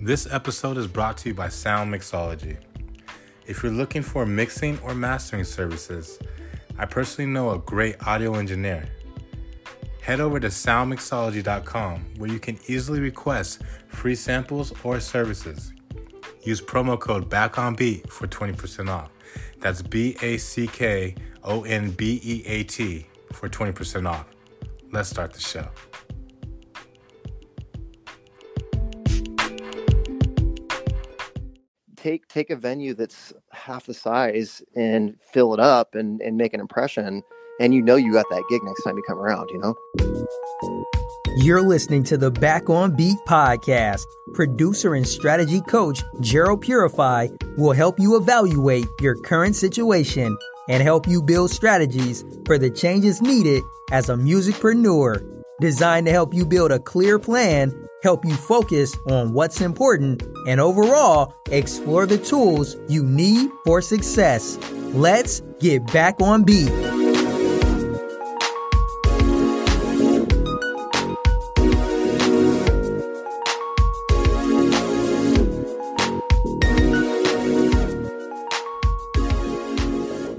This episode is brought to you by Sound Mixology. If you're looking for mixing or mastering services, I personally know a great audio engineer. Head over to soundmixology.com where you can easily request free samples or services. Use promo code BACKONBEAT for 20% off. That's B A C K O N B E A T for 20% off. Let's start the show. Take take a venue that's half the size and fill it up and and make an impression and you know you got that gig next time you come around you know You're listening to the Back on Beat podcast. Producer and strategy coach Gerald Purify will help you evaluate your current situation and help you build strategies for the changes needed as a musicpreneur. Designed to help you build a clear plan, help you focus on what's important, and overall explore the tools you need for success. Let's get back on beat.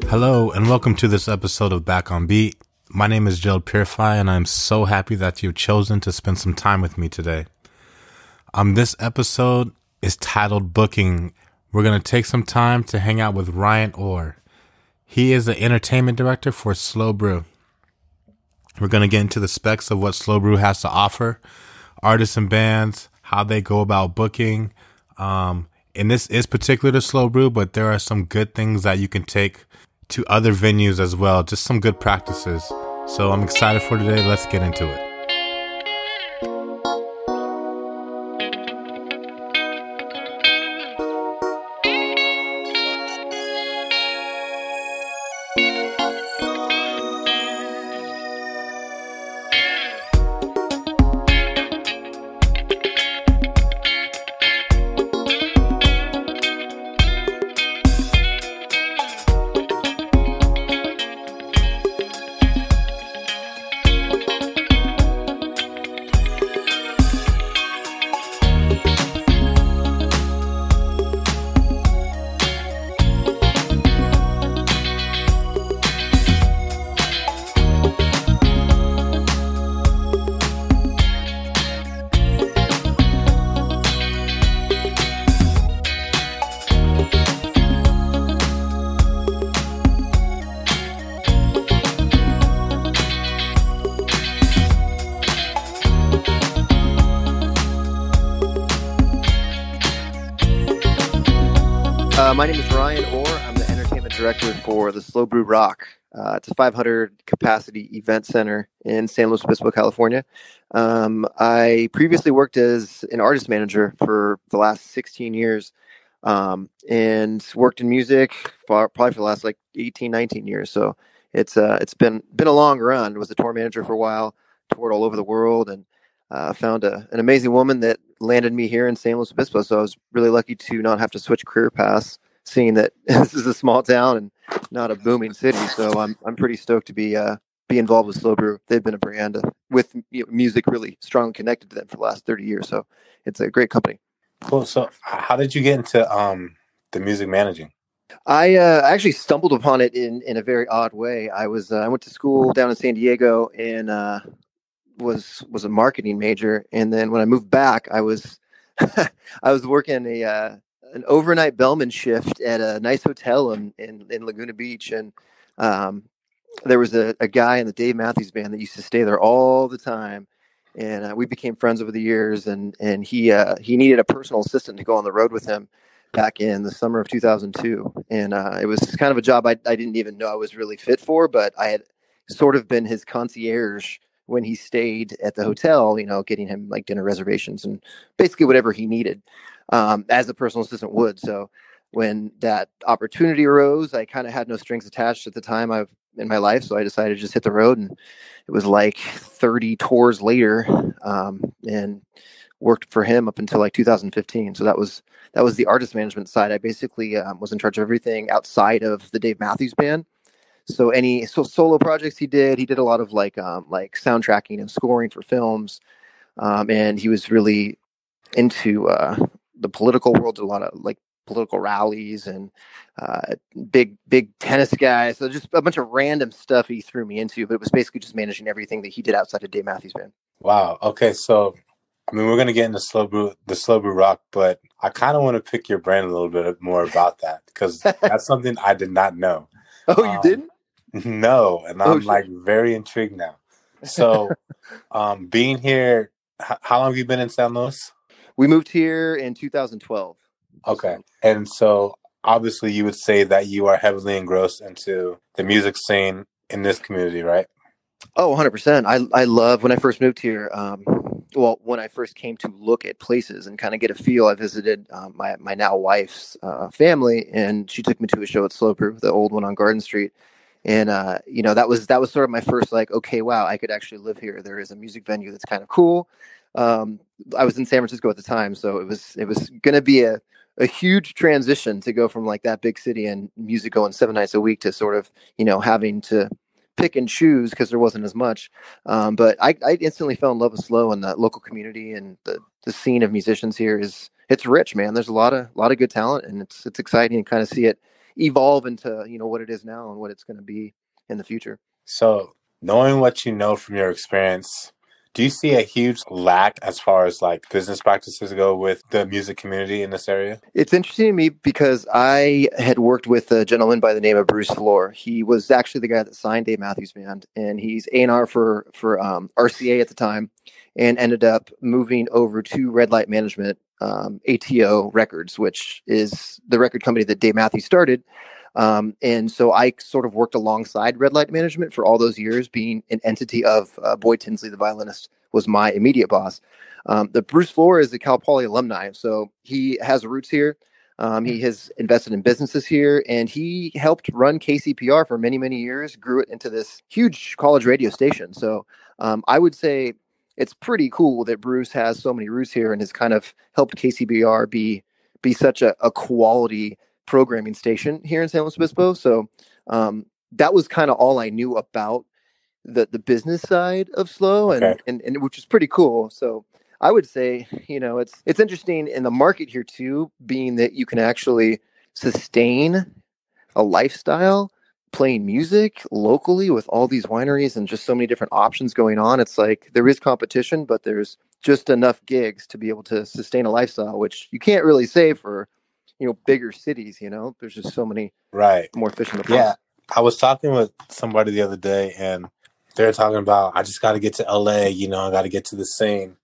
Hello, and welcome to this episode of Back on Beat. My name is Gerald Purify, and I'm so happy that you've chosen to spend some time with me today. Um, this episode is titled Booking. We're going to take some time to hang out with Ryan Orr. He is the entertainment director for SLO Brew. We're going to get into the specs of what SLO Brew has to offer, artists and bands, how they go about booking. Um, and this is particular to SLO Brew, but there are some good things that you can take to other venues as well. Just some good practices. So I'm excited for today. Let's get into it. Uh, my name is ryan orr. I'm the entertainment director for the SLO Brew Rock. Uh, it's a 500 capacity event center in san luis obispo california. Um, i previously worked as an artist manager for the last 16 years um, and worked in music for, probably for the last like 18 19 years. So it's uh, it's been been a long run. Was a tour manager for a while toured all over the world and uh, found a, an amazing woman that landed me here in San Luis Obispo. So I was really lucky to not have to switch career paths, seeing that this is a small town and not a booming city. So I'm I'm pretty stoked to be uh, be involved with SLO Brew. They've been a brand with you know, music really strongly connected to them for the last 30 years. So it's a great company. Cool. So, how did you get into um, the music managing? I uh, actually stumbled upon it in, in a very odd way. I was uh, I went to school down in San Diego and uh, was was a marketing major, and then when I moved back, I was I was working a uh, an overnight bellman shift at a nice hotel in in, in Laguna Beach, and um, there was a, a guy in the Dave Matthews band that used to stay there all the time, and uh, we became friends over the years. And and he uh, he needed a personal assistant to go on the road with him back in the summer of 2002, and uh, it was kind of a job I I didn't even know I was really fit for, but I had sort of been his concierge when he stayed at the hotel, you know, getting him like dinner reservations and basically whatever he needed um, as a personal assistant would. So when that opportunity arose, I kind of had no strings attached at the time I've in my life. So I decided to just hit the road and it was like 30 tours later um, and worked for him up until like 2015. So that was, that was the artist management side. I basically um, was in charge of everything outside of the Dave Matthews band so any so solo projects he did he did a lot of like um like soundtracking and scoring for films um and he was really into uh the political world, a lot of like political rallies and uh, big big tennis guys. So just a bunch of random stuff he threw me into, but it was basically just managing everything that he did outside of Dave Matthews Band. Wow. Okay, so I mean, we're gonna get into SLO Brew, the SLO Brew Rock, but I kind of want to pick your brain a little bit more about that because that's something I did not know. Oh, you Um, didn't? No, and Oh, I'm shit. like very intrigued now. So, um, being here, h- how long have you been in San Luis? We moved here in 2012. Okay, and so obviously you would say that you are heavily engrossed into the music scene in this community, right? Oh, 100%. I, I love when I first moved here. Um, well, when I first came to look at places and kind of get a feel, I visited um, my, my now wife's uh, family, and she took me to a show at SLO Brew, the old one on Garden Street. And uh, you know that was that was sort of my first like okay wow I could actually live here there is a music venue that's kind of cool um, I was in San Francisco at the time so it was it was gonna be a a huge transition to go from like that big city and music going seven nights a week to sort of you know having to pick and choose because there wasn't as much. Um, but I, I instantly fell in love with SLO and the local community and the, the scene of musicians here is it's rich, man. There's a lot of lot of good talent and it's it's exciting to kind of see it evolve into you know what it is now and what it's going to be in the future. So, knowing what you know from your experience, do you see a huge lack as far as like business practices go with the music community in this area? It's interesting to me because I had worked with a gentleman by the name of Bruce Flohr. He was actually the guy that signed Dave Matthews Band, and he's A and R for for um, RCA at the time, and ended up moving over to Red Light Management, um, ATO Records, which is the record company that Dave Matthews started. Um, and so I sort of worked alongside Red Light Management for all those years, being an entity of uh, Boyd Tinsley, the violinist, was my immediate boss. Um, the Bruce Flohr is a Cal Poly alumni, so he has roots here. Um, he has invested in businesses here, and he helped run KCPR for many, many years. Grew it into this huge college radio station. So um, I would say it's pretty cool that Bruce has so many roots here and has kind of helped KCPR be be such a, a quality programming station here in San Luis Obispo. So um, that was kind of all I knew about the the business side of SLO, and, Okay. and and which is pretty cool. So I would say, you know, it's it's interesting in the market here too, being that you can actually sustain a lifestyle playing music locally with all these wineries and just so many different options going on. It's like there is competition, but there's just enough gigs to be able to sustain a lifestyle, which you can't really say for you know bigger cities. You know, there's just so many Right. more fish in the pond. Yeah. I was talking with somebody the other day and they're talking about I just got to get to LA, you know, I got to get to the scene.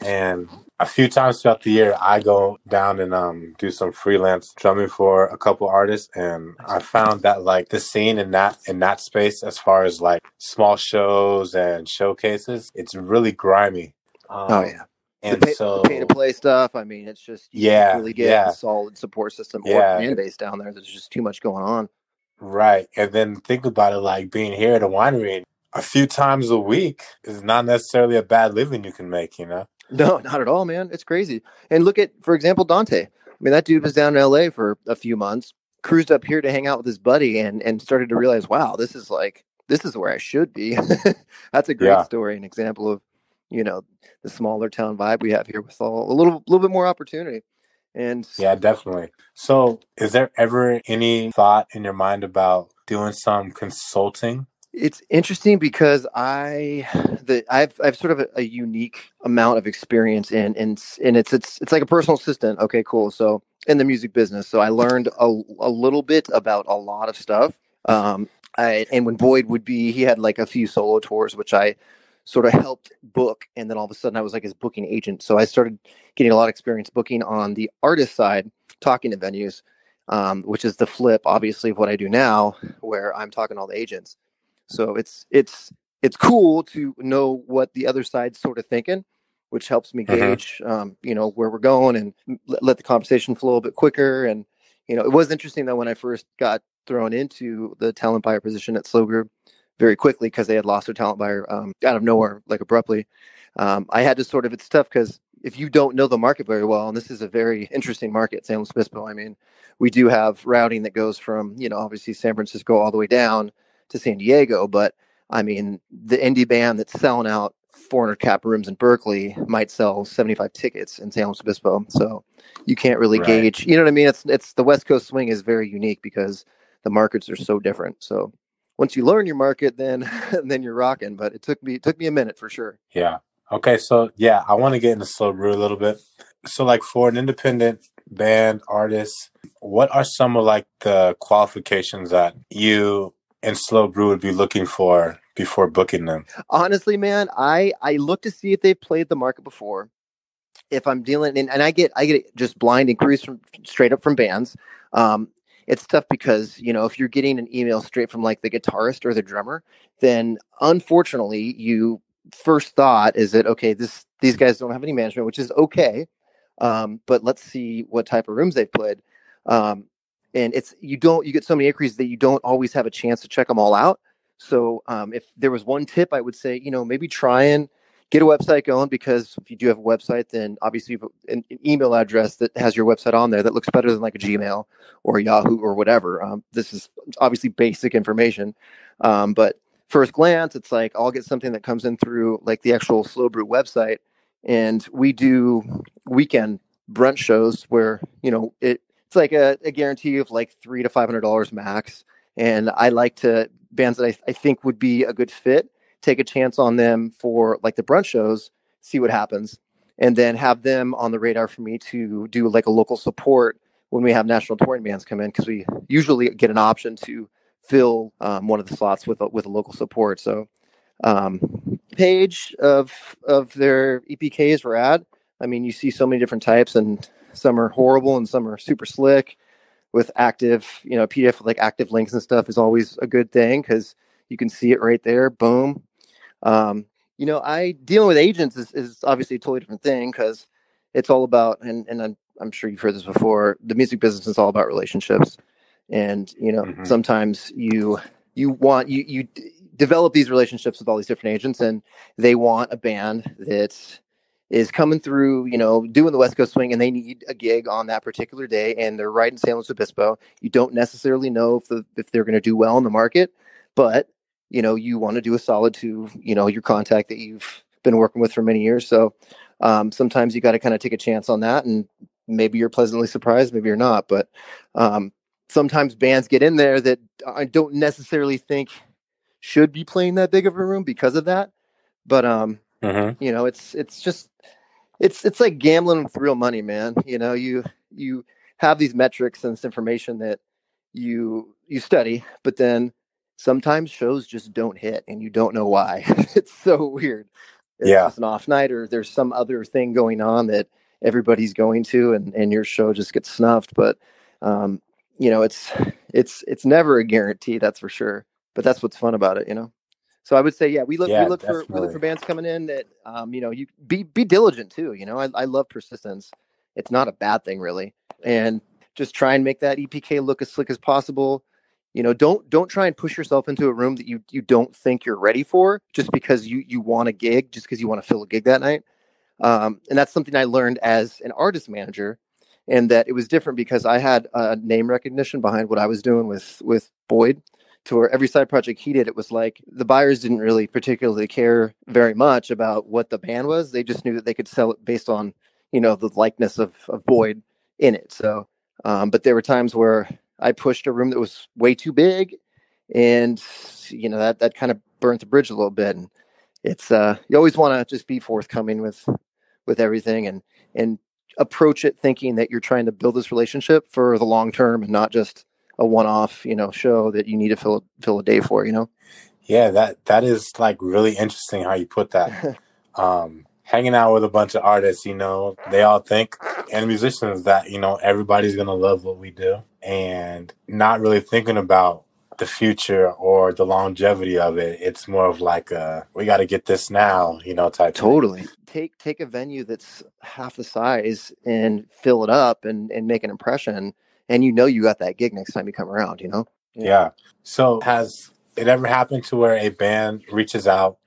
And a few times throughout the year, I go down and um, do some freelance drumming for a couple artists, and I found that like the scene in that in that space, as far as like small shows and showcases, it's really grimy. Um, Oh yeah, and the pay, so pay to play stuff. I mean, it's just you Yeah, really get yeah. a solid support system or Yeah. fan base down there. There's just too much going on. Right. And then think about it like being here at a winery a few times a week is not necessarily a bad living you can make, you know? No, not at all, man. It's crazy. And look at, for example, Dante. I mean, that dude was down in LA for a few months, cruised up here to hang out with his buddy, and and started to realize, wow, this is like this is where I should be. That's a great Yeah. story, an example of you know the smaller town vibe we have here with all a little little bit more opportunity. And Yeah, definitely. So is there ever any thought in your mind about doing some consulting? It's interesting because I the I've I've sort of a, a unique amount of experience in and and it's it's it's like a personal assistant. Okay, cool. So in the music business, so I learned a, a little bit about a lot of stuff. Um, I and when Boyd would be, he had like a few solo tours, which I sort of helped book, and then all of a sudden I was like his booking agent. So I started getting a lot of experience booking on the artist side, talking to venues, um, which is the flip, obviously, of what I do now, where I'm talking to all the agents. So it's it's it's cool to know what the other side's sort of thinking, which helps me Mhm. gauge, um, you know, where we're going and let, let the conversation flow a bit quicker. And you know, it was interesting though when I first got thrown into the talent buyer position at SLO Brew very quickly because they had lost their talent buyer um, out of nowhere, like abruptly. Um, I had to sort of it's tough because if you don't know the market very well, and this is a very interesting market, San Luis Obispo. I mean, we do have routing that goes from you know obviously San Francisco all the way down to San Diego, but I mean the indie band that's selling out 400 cap rooms in Berkeley might sell 75 tickets in San Luis Obispo. So you can't really Right. gauge. You know what I mean? It's it's the West Coast swing is very unique because the markets are so different. So once you learn your market, then then you're rocking. But it took me it took me a minute for sure. Yeah. Okay. So yeah, I want to get into SLO Brew a little bit. So like for an independent band artist, what are some of like the qualifications that you and SLO Brew would be looking for before booking them? honestly man i i look to see if they've played the market before. If i'm dealing and, and i get i get just blind inquiries from straight up from bands. Um it's tough because you know if you're getting an email straight from like the guitarist or the drummer then unfortunately you first thought is that okay this these guys don't have any management which is okay. Um but let's see what type of rooms they've played. Um and it's you don't you get so many inquiries that you don't always have a chance to check them all out so um, if there was one tip, I would say, you know, maybe try and get a website going because if you do have a website, then obviously you have an, email address that has your website on there that looks better than like a Gmail or Yahoo or whatever. Um, this is obviously basic information, um, but first glance, it's like I'll get something that comes in through like the actual SLO Brew website, and we do weekend brunch shows where you know it. It's like a, a guarantee of like three to five hundred dollars max, and I like to bands that I, I think would be a good fit take a chance on them for like the brunch shows see what happens and then have them on the radar for me to do like a local support when we have national touring bands come in because we usually get an option to fill um, one of the slots with a, with a local support so um, page of of their epks rad i mean you see so many different types and some are horrible and some are super slick with active, you know, PDF with like active links and stuff is always a good thing because you can see it right there. Boom. Um, you know, I dealing with agents is, is obviously a totally different thing because it's all about, and, and I'm, I'm sure you've heard this before. The music business is all about relationships, and you know, Mhm. sometimes you you want you you d- develop these relationships with all these different agents, and they want a band that is coming through, you know, doing the West Coast swing, and they need a gig on that particular day, and they're right in San Luis Obispo. You don't necessarily know if the if they're going to do well in the market, but you know, you want to do a solid to you know your contact that you've been working with for many years. So um, sometimes you got to kind of take a chance on that, and maybe you're pleasantly surprised, maybe you're not. But um, sometimes bands get in there that I don't necessarily think should be playing that big of a room because of that. But um, Mm-hmm. you know it's it's just it's it's like gambling with real money man. You know you you have these metrics and this information that you you study but then sometimes shows just don't hit and you don't know why. It's so weird. It's Yeah. just an off night or there's some other thing going on that everybody's going to and and your show just gets snuffed. But um you know it's it's it's never a guarantee that's for sure. But that's what's fun about it you know so I would say, yeah, we look Yeah, we look for we look for bands coming in that um, you know, you be be diligent too. You know, I, I love persistence. It's not a bad thing really. And just try and make that EPK look as slick as possible. You know, don't don't try and push yourself into a room that you you don't think you're ready for just because you you want a gig, just because you want to fill a gig that night. Um, and that's something I learned as an artist manager, and that it was different because I had a name recognition behind what I was doing with with Boyd to where every side project he did, it was like the buyers didn't really particularly care very much about what the band was. They just knew that they could sell it based on, you know, the likeness of, of Boyd in it. So, um, but there were times where I pushed a room that was way too big and, you know, that, that kind of burnt the bridge a little bit. And it's, uh, you always want to just be forthcoming with, with everything and, and approach it thinking that you're trying to build this relationship for the long term and not just a one-off, you know, show that you need to fill fill a day for, you know. Yeah, that that is like really interesting how you put that. um, hanging out with a bunch of artists, you know, they all think and musicians that you know everybody's gonna love what we do, and not really thinking about the future or the longevity of it. It's more of like a we got to get this now, you know, type. thing. Totally. Take take a venue that's half the size and fill it up and and make an impression, and you know you got that gig next time you come around. You know. Yeah. So has it ever happened to where a band reaches out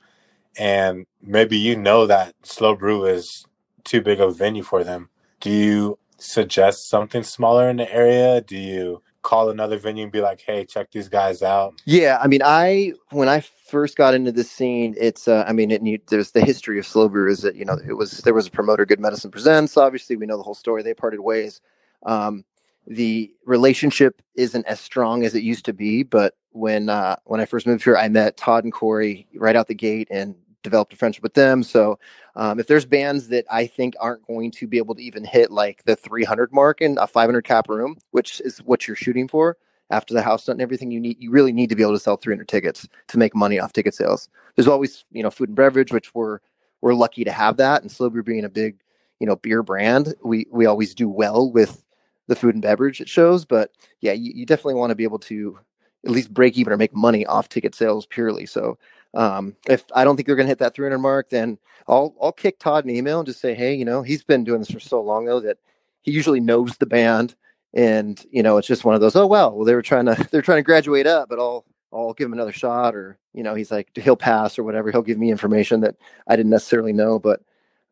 and maybe you know that SLO Brew is too big of a venue for them? Do you suggest something smaller in the area? Do you call another venue and be like, "Hey, check these guys out"? Yeah, I mean, I when I first got into the scene, it's uh, I mean, it, there's the history of SLO Brew is that you know it was there was a promoter, Good Medicine Presents. Obviously, we know the whole story. They parted ways. Um, the relationship isn't as strong as it used to be, but when uh, when I first moved here, I met Todd and Corey right out the gate and developed a friendship with them. So um, if there's bands that I think aren't going to be able to even hit like the 300 mark in a 500 cap room, which is what you're shooting for after the house and everything, you need you really need to be able to sell 300 tickets to make money off ticket sales. There's always you know food and beverage, which we're we're lucky to have that, and SLO Brew being a big you know beer brand, we we always do well with the food and beverage it shows. But yeah, you, you definitely want to be able to at least break even or make money off ticket sales purely. So um, if I don't think they're going to hit that 300 mark, then I'll I'll kick Todd an email and just say, hey, you know, he's been doing this for so long though that he usually knows the band, and you know, it's just one of those. Oh well, well they were trying to they're trying to graduate up, but I'll I'll give him another shot, or you know, he's like he'll pass or whatever. He'll give me information that I didn't necessarily know, but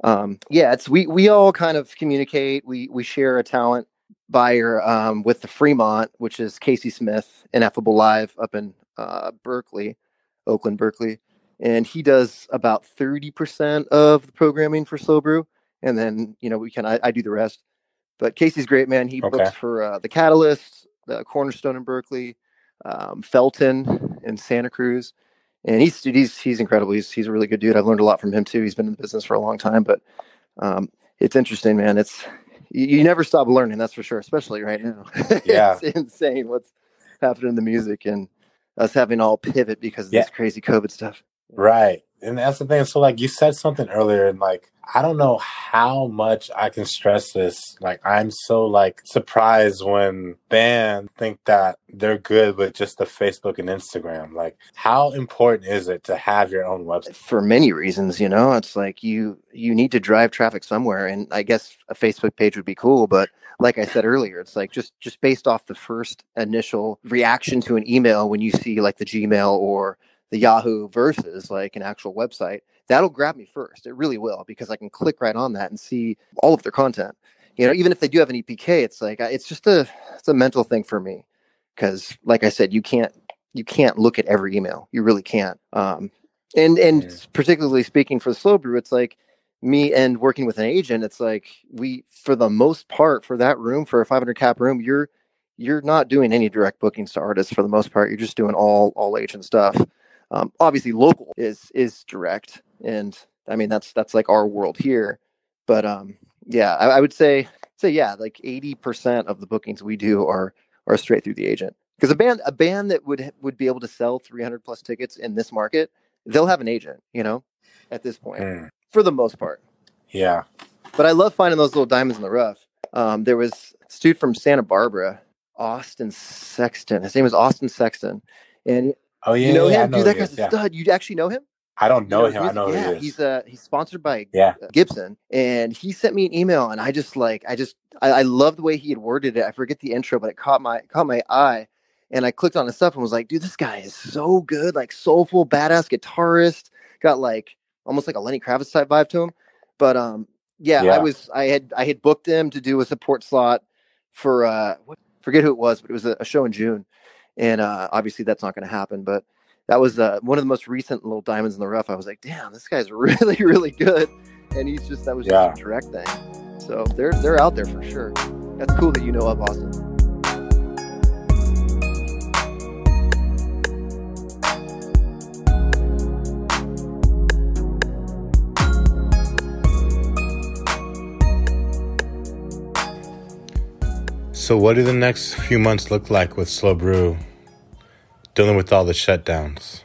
um, yeah, it's we we all kind of communicate. We we share a talent buyer um, with the Fremont, which is Casey Smith, Ineffable Live up in uh, Berkeley, Oakland, Berkeley. And he does about 30% of the programming for SLO Brew. And then, you know, we can, I, I do the rest. But Casey's great, man. He okay. books for uh, the Catalyst, the Cornerstone in Berkeley, um, Felton in Santa Cruz. And he's, he's, he's incredible. He's, he's a really good dude. I've learned a lot from him too. He's been in the business for a long time, but um, it's interesting, man. It's, you, you never stop learning, that's for sure, especially right now. Yeah. it's insane what's happening in the music and us having all pivot because of yeah. this crazy COVID stuff. Right. And that's the thing. So, like, you said something earlier, and like, I don't know how much I can stress this. Like, I'm so like surprised when bands think that they're good with just the Facebook and Instagram. Like, how important is it to have your own website? For many reasons, you know, it's like you you need to drive traffic somewhere, and I guess a Facebook page would be cool, but like I said earlier, it's like just just based off the first initial reaction to an email when you see like the Gmail or the Yahoo versus like an actual website, that'll grab me first. It really will because I can click right on that and see all of their content. You know, even if they do have an EPK, it's like it's just a it's a mental thing for me because, like I said, you can't you can't look at every email. You really can't. Um, and and yeah. particularly speaking for the SLO Brew, it's like me and working with an agent. It's like we, for the most part, for that room for a 500 cap room, you're you're not doing any direct bookings to artists for the most part. You're just doing all all agent stuff. Um, obviously, local is is direct, and I mean that's that's like our world here. But um, yeah, I, I would say say yeah, like eighty percent of the bookings we do are are straight through the agent. Because a band a band that would would be able to sell three hundred plus tickets in this market, they'll have an agent. You know, at this point, mm. for the most part. Yeah. But I love finding those little diamonds in the rough. Um, there was a dude from Santa Barbara, Austin Sexton. His name was Austin Sexton, and Oh yeah, you know yeah, him, know dude. That guy's is, a stud. You actually know him? I don't know, you know him. I know yeah, he is. He's uh he's sponsored by yeah. Gibson, and he sent me an email, and I just like I just I, I love the way he had worded it. I forget the intro, but it caught my caught my eye, and I clicked on his stuff and was like, dude, this guy is so good, like soulful, badass guitarist. Got like almost like a Lenny Kravitz type vibe to him. But um, yeah, yeah. I was I had I had booked him to do a support slot for uh, forget who it was, but it was a, a show in June, and uh, obviously that's not going to happen, but that was uh, one of the most recent little diamonds in the rough. I was like, damn, this guy's really, really good. And he's just that was just a direct thing. So they're they're out there for sure. That's cool that you know of Austin. So, what do the next few months look like with SLO Brew? Dealing with all the shutdowns?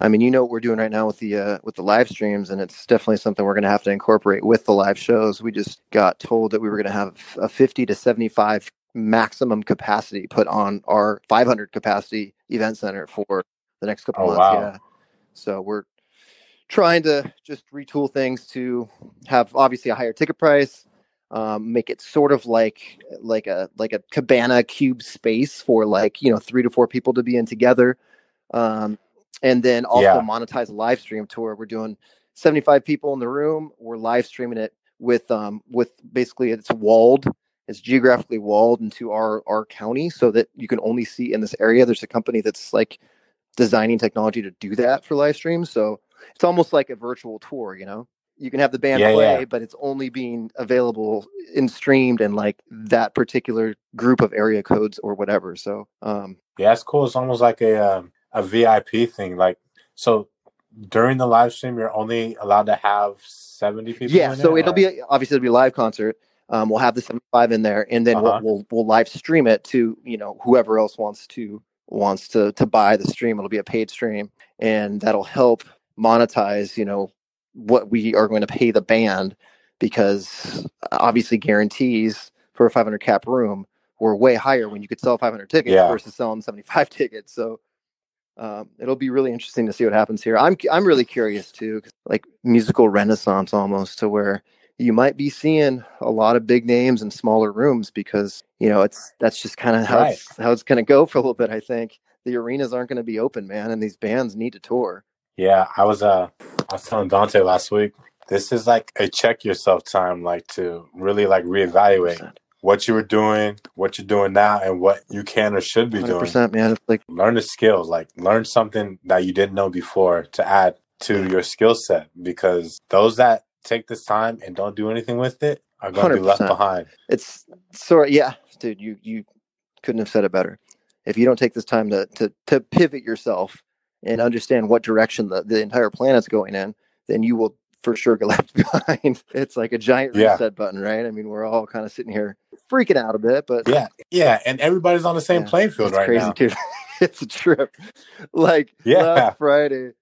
I mean, you know what we're doing right now with the uh, with the live streams, and it's definitely something we're going to have to incorporate with the live shows. We just got told that we were going to have a 50 to 75 maximum capacity put on our 500 capacity event center for the next couple oh, months. Wow. Yeah, so we're trying to just retool things to have obviously a higher ticket price, um, make it sort of like like a like a cabana cube space for like you know three to four people to be in together um, and then also yeah. monetize a live stream tour we're doing 75 people in the room we're live streaming it with um with basically it's walled it's geographically walled into our our county so that you can only see in this area. There's a company that's like designing technology to do that for live streams. So it's almost like a virtual tour, you know. You can have the band Yeah, play, yeah. but it's only being available in streamed and like that particular group of area codes or whatever. So um Yeah, that's cool. It's almost like a um, a VIP thing. Like so, during the live stream, you're only allowed to have seventy people. yeah, so it, it'll be a- obviously it'll be a live concert. Um, we'll have the 75 in there, and then Uh-huh. we'll, we'll we'll live stream it to you know whoever else wants to wants to to buy the stream. It'll be a paid stream, and that'll help monetize you know what we are going to pay the band because obviously guarantees for a 500 cap room were way higher when you could sell 500 tickets Yeah. versus selling 75 tickets. So um, it'll be really interesting to see what happens here. I'm I'm really curious too, like musical renaissance almost to where you might be seeing a lot of big names in smaller rooms because you know it's that's just kind of how Right. it's, how it's going to go for a little bit. I think the arenas aren't going to be open, man, and these bands need to tour. Yeah, I was uh, I was telling Dante last week. This is like a check yourself time, like to really like reevaluate what you were doing, what you're doing now, and what you can or should be Hundred doing. percent, man. It's like Learn the skills, like learn something that you didn't know before to add to your skill set. Because those that take this time and don't do anything with it are going to be left behind. it's sort of yeah, dude. You you couldn't have said it better. If you don't take this time to to to pivot yourself and understand what direction the, the entire planet's going in, then you will for sure get left behind. It's like a giant Yeah. reset button, right? I mean, we're all kind of sitting here freaking out a bit, but Yeah, yeah, and everybody's on the same Yeah, playing field it's right crazy, now. dude. it's a trip. Like Yeah. last Friday.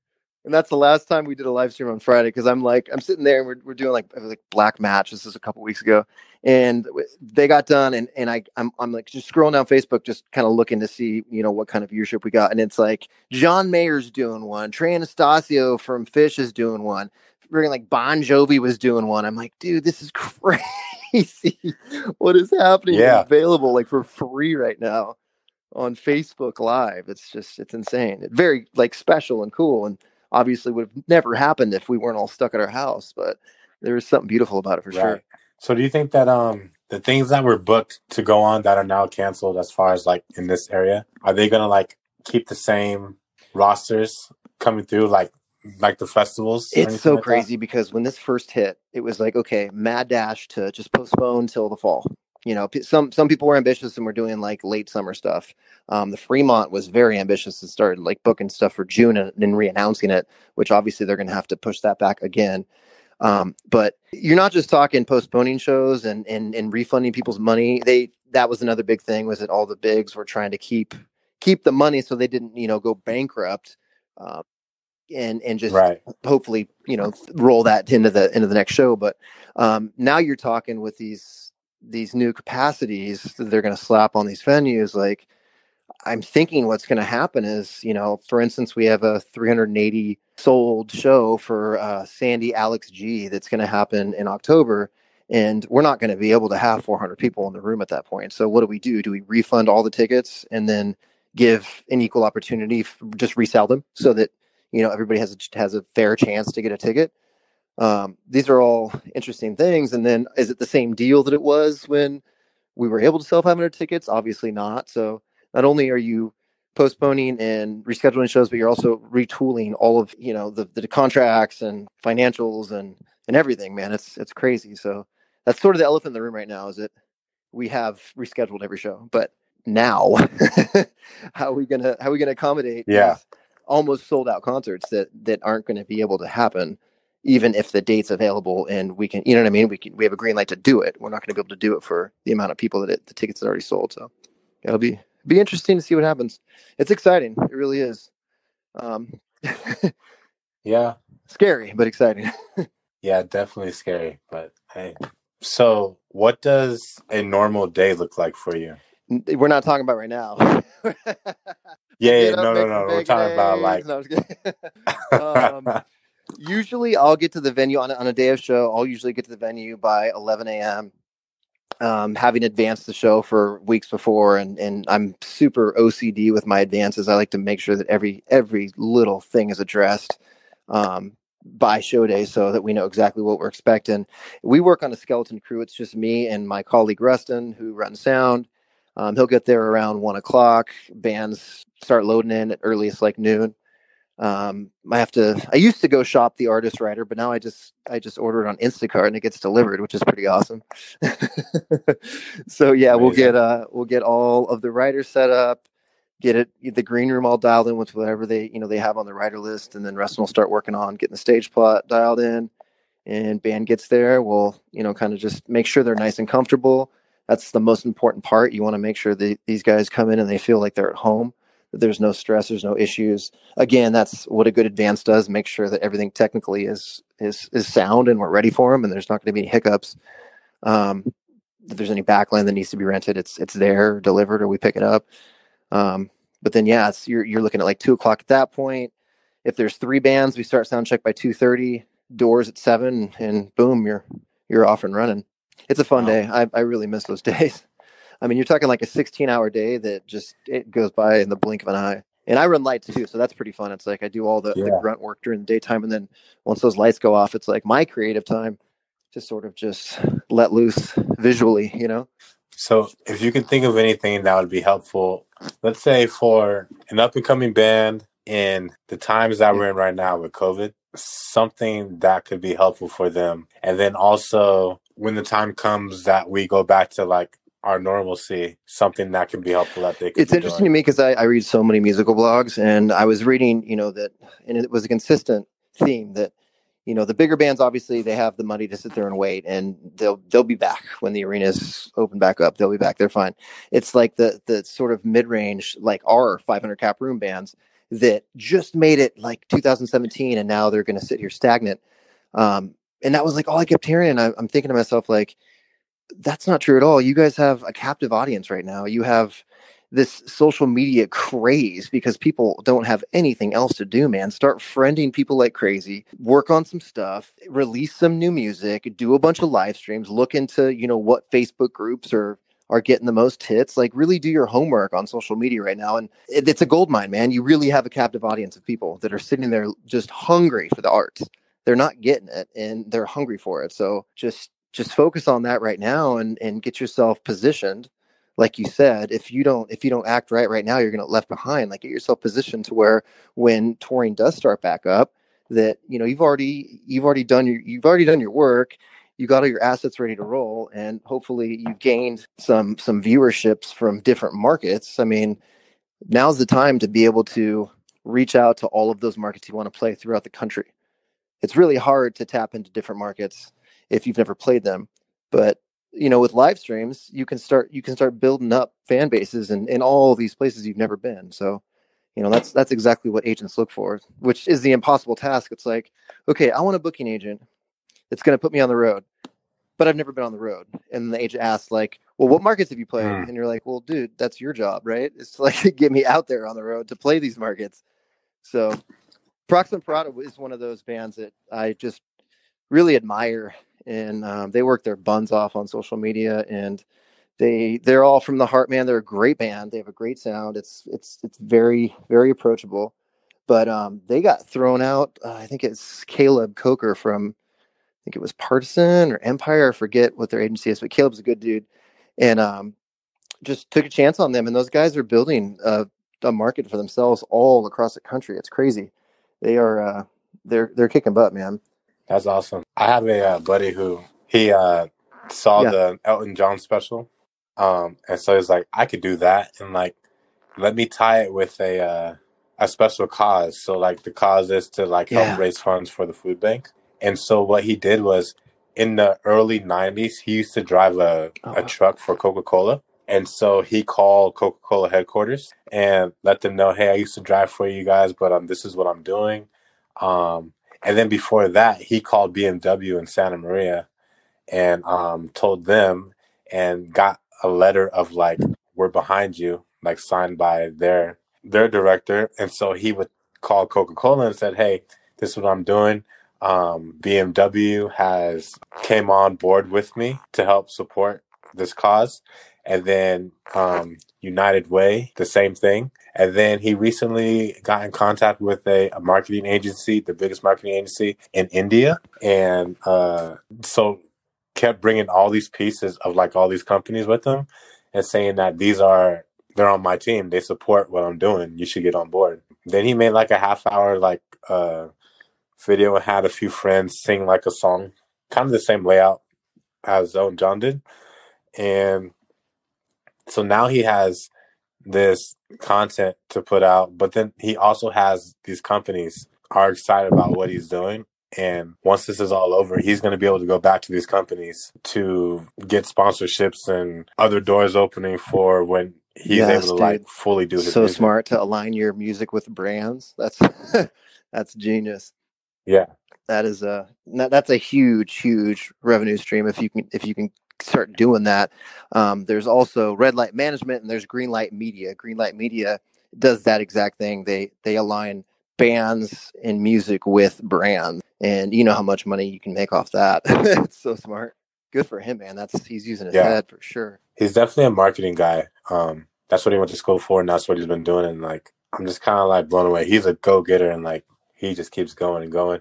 And that's the last time we did a live stream on Friday because I'm like, I'm sitting there and we're, we're doing like like black match. This is a couple weeks ago, and they got done, and and I I'm I'm like just scrolling down Facebook, just kind of looking to see you know what kind of viewership we got, and it's like John Mayer's doing one, Trey Anastasio from Phish is doing one, like Bon Jovi was doing one. I'm like, dude, this is crazy. what is happening? It's Yeah. available like for free right now on Facebook Live. It's just it's insane. It's very like special and cool, and obviously would have never happened if we weren't all stuck at our house. But there was something beautiful about it for sure. So do you think that um the things that were booked to go on that are now canceled as far as like in this area, are they gonna like keep the same rosters coming through like like the festivals? It's so like that? crazy because when this first hit, it was like, okay, mad dash to just postpone till the fall. You know, some some people were ambitious and were doing like late summer stuff. Um, the Fremont was very ambitious and started like booking stuff for June and then re-announcing it, which obviously they're going to have to push that back again. Um, but you're not just talking postponing shows and, and and refunding people's money. They that was another big thing was that all the bigs were trying to keep keep the money so they didn't you know go bankrupt. Uh, and and just Right. hopefully you know roll that into the into the next show but um now you're talking with these these new capacities that they're going to slap on these venues like i'm thinking what's going to happen is you know for instance we have a 380 sold show for uh sandy alex g that's going to happen in october and we're not going to be able to have 400 people in the room at that point. So what do we do? Do we refund all the tickets and then give an equal opportunity f- just resell them so that you know everybody has a, has a fair chance to get a ticket um, these are all interesting things. And then is it the same deal that it was when we were able to sell 500 tickets? Obviously not. So not only are you postponing and rescheduling shows but you're also retooling all of you know the, the contracts and financials and and everything man. It's it's crazy. So that's sort of the elephant in the room right now is that we have rescheduled every show. But now how are we gonna how are we gonna accommodate Yeah. almost sold out concerts that that aren't going to be able to happen even if the date's available and we can you know what i mean we can we have a green light to do it we're not going to be able to do it for the amount of people that it, the tickets are already sold so it'll be be interesting to see what happens it's exciting it really is um Yeah. scary but exciting Yeah, definitely scary. But hey. So what does a normal day look like for you? we're not talking about right now Yeah, yeah no, no, no. We're talking about like No, um, usually I'll get to the venue on on a day of show. I'll usually get to the venue by 11 a.m. Um, having advanced the show for weeks before, and and I'm super OCD with my advances. I like to make sure that every every little thing is addressed. Um, by show day so that we know exactly what we're expecting. We work on a skeleton crew. It's just me and my colleague Rustin who runs sound. Um, he'll get there around one o'clock. Bands start loading in at earliest like noon. Um, I have to. I used to go shop the artist rider, but now I just I just order it on Instacart and it gets delivered, which is pretty awesome. so yeah, Amazing. we'll get uh we'll get all of the riders set up, get it the green room all dialed in with whatever they you know they have on the rider list, and then Rustin will start working on getting the stage plot dialed in. And band gets there, we'll you know kind of just make sure they're nice and comfortable. That's the most important part. You want to make sure that these guys come in and they feel like they're at home there's no stress, there's no issues. Again, that's what a good advance does. Make sure that everything technically is is is sound and we're ready for them, and there's not going to be any hiccups. Um, if there's any backline that needs to be rented, it's it's there, delivered, or we pick it up. Um, but then yeah, it's you're you're looking at like two o'clock at that point. If there's three bands, we start sound check by two thirty. Doors at seven, and boom, you're you're off and running. It's a fun wow. day. I I really miss those days. I mean, you're talking like a 16 hour day that just it goes by in the blink of an eye. And I run lights too, so that's pretty fun. It's like I do all the, yeah. the grunt work during the daytime, and then once those lights go off, it's like my creative time to sort of just let loose visually, you know. So, if you can think of anything that would be helpful, let's say for an up and coming band in the times that we're in right now with COVID, something that could be helpful for them. And then also when the time comes that we go back to like our normalcy something that can be helpful that they it's interesting doing. to me because I, I read so many musical blogs and i was reading you know that and it was a consistent theme that you know the bigger bands obviously they have the money to sit there and wait and they'll they'll be back when the arenas open back up. They'll be back. They're fine. It's like the the sort of mid-range like our 500 cap room bands that just made it like 2017 and now they're going to sit here stagnant. Um and that was like all i kept hearing and I, i'm thinking to myself like that's not true at all. You guys have a captive audience right now. You have this social media craze because people don't have anything else to do, man. Start friending people like crazy, work on some stuff, release some new music, do a bunch of live streams, look into, you know, what Facebook groups are are getting the most hits. Like really do your homework on social media right now. And it, it's a gold mine, man. You really have a captive audience of people that are sitting there just hungry for the arts. They're not getting it and they're hungry for it. So just just focus on that right now and and get yourself positioned. Like you said if you don't if you don't act right right now you're going to left behind. Like get yourself positioned to where when touring does start back up that you know you've already you've already done your you've already done your work you got all your assets ready to roll and hopefully you've gained some some viewerships from different markets. I mean now's the time to be able to reach out to all of those markets you want to play throughout the country. It's really hard to tap into different markets if you've never played them. But you know, with live streams, you can start you can start building up fan bases in, in all these places you've never been. So, you know, that's that's exactly what agents look for, which is the impossible task. It's like, okay, I want a booking agent that's going to put me on the road, but I've never been on the road. And the agent asks, like, well, what markets have you played? Mm. And you're like, well, dude, that's your job, right? It's like get me out there on the road to play these markets. So, Proxima Parada is one of those bands that I just really admire and um, they work their buns off on social media and they they're all from the heart man. They're a great band. They have a great sound. It's it's it's very very approachable. But um, they got thrown out uh, i think it's caleb coker from i think it was partisan or empire. I forget what their agency is but caleb's a good dude. And um, just took a chance on them and those guys are building a, a market for themselves all across the country. It's crazy. They are uh, they're they're kicking butt man that's awesome. I have a uh, buddy who he uh, saw yeah. the Elton John special, um, and so he's like, I could do that, and like, let me tie it with a uh, a special cause. So like, the cause is to like help yeah. raise funds for the food bank. And so what he did was, in the early '90s, he used to drive a oh, a truck for Coca Cola. And so he called Coca Cola headquarters and let them know, hey, I used to drive for you guys, but um, this is what I'm doing. Um, and then before that, he called BMW in Santa Maria and um, told them and got a letter of like, we're behind you, like signed by their their director. And so he would call Coca Cola and said, hey, this is what I'm doing. Um, BMW has came on board with me to help support this cause. And then um, United Way, the same thing. And then he recently got in contact with a, a marketing agency, the biggest marketing agency in India. And uh, so kept bringing all these pieces of like all these companies with him and saying that these are, they're on my team. They support what I'm doing. You should get on board. Then he made like a half hour, like, uh, video and had a few friends sing like a song, kind of the same layout as Elton John did. And so now he has this content to put out, but then he also has these companies are excited about what he's doing. And once this is all over, he's going to be able to go back to these companies to get sponsorships and other doors opening for when he's Yes, able to dude. like fully do his so music. smart to align your music with brands. That's that's genius. Yeah. That is a that's a huge huge revenue stream if you can if you can start doing that. Um, there's also red light management and there's green light media. Green light media does that exact thing. They they align bands and music with brands, and you know how much money you can make off that. it's so smart. Good for him, man. That's he's using his Yeah. head for sure. he's definitely a marketing guy. Um, that's what he went to school for, and that's what he's been doing. And like, I'm just kind of like blown away. He's a go getter, and like, he just keeps going and going.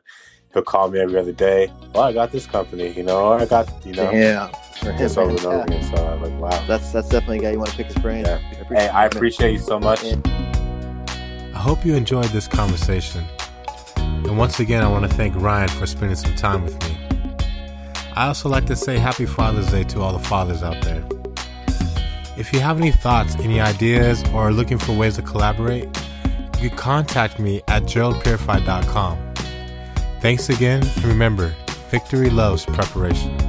He'll call me every other day. Well, I got this company, you know, or I got, you know, Yeah, for over and over again. So I'm like, wow. That's that's definitely a guy you want to pick his brain. Yeah. Hey, I appreciate you so much. I hope you enjoyed this conversation. And once again, I want to thank Ryan for spending some time with me. I also like to say Happy Father's Day to all the fathers out there. If you have any thoughts, any ideas, or are looking for ways to collaborate, you can contact me at geraldpurify.com. Thanks again, and remember, victory loves preparation.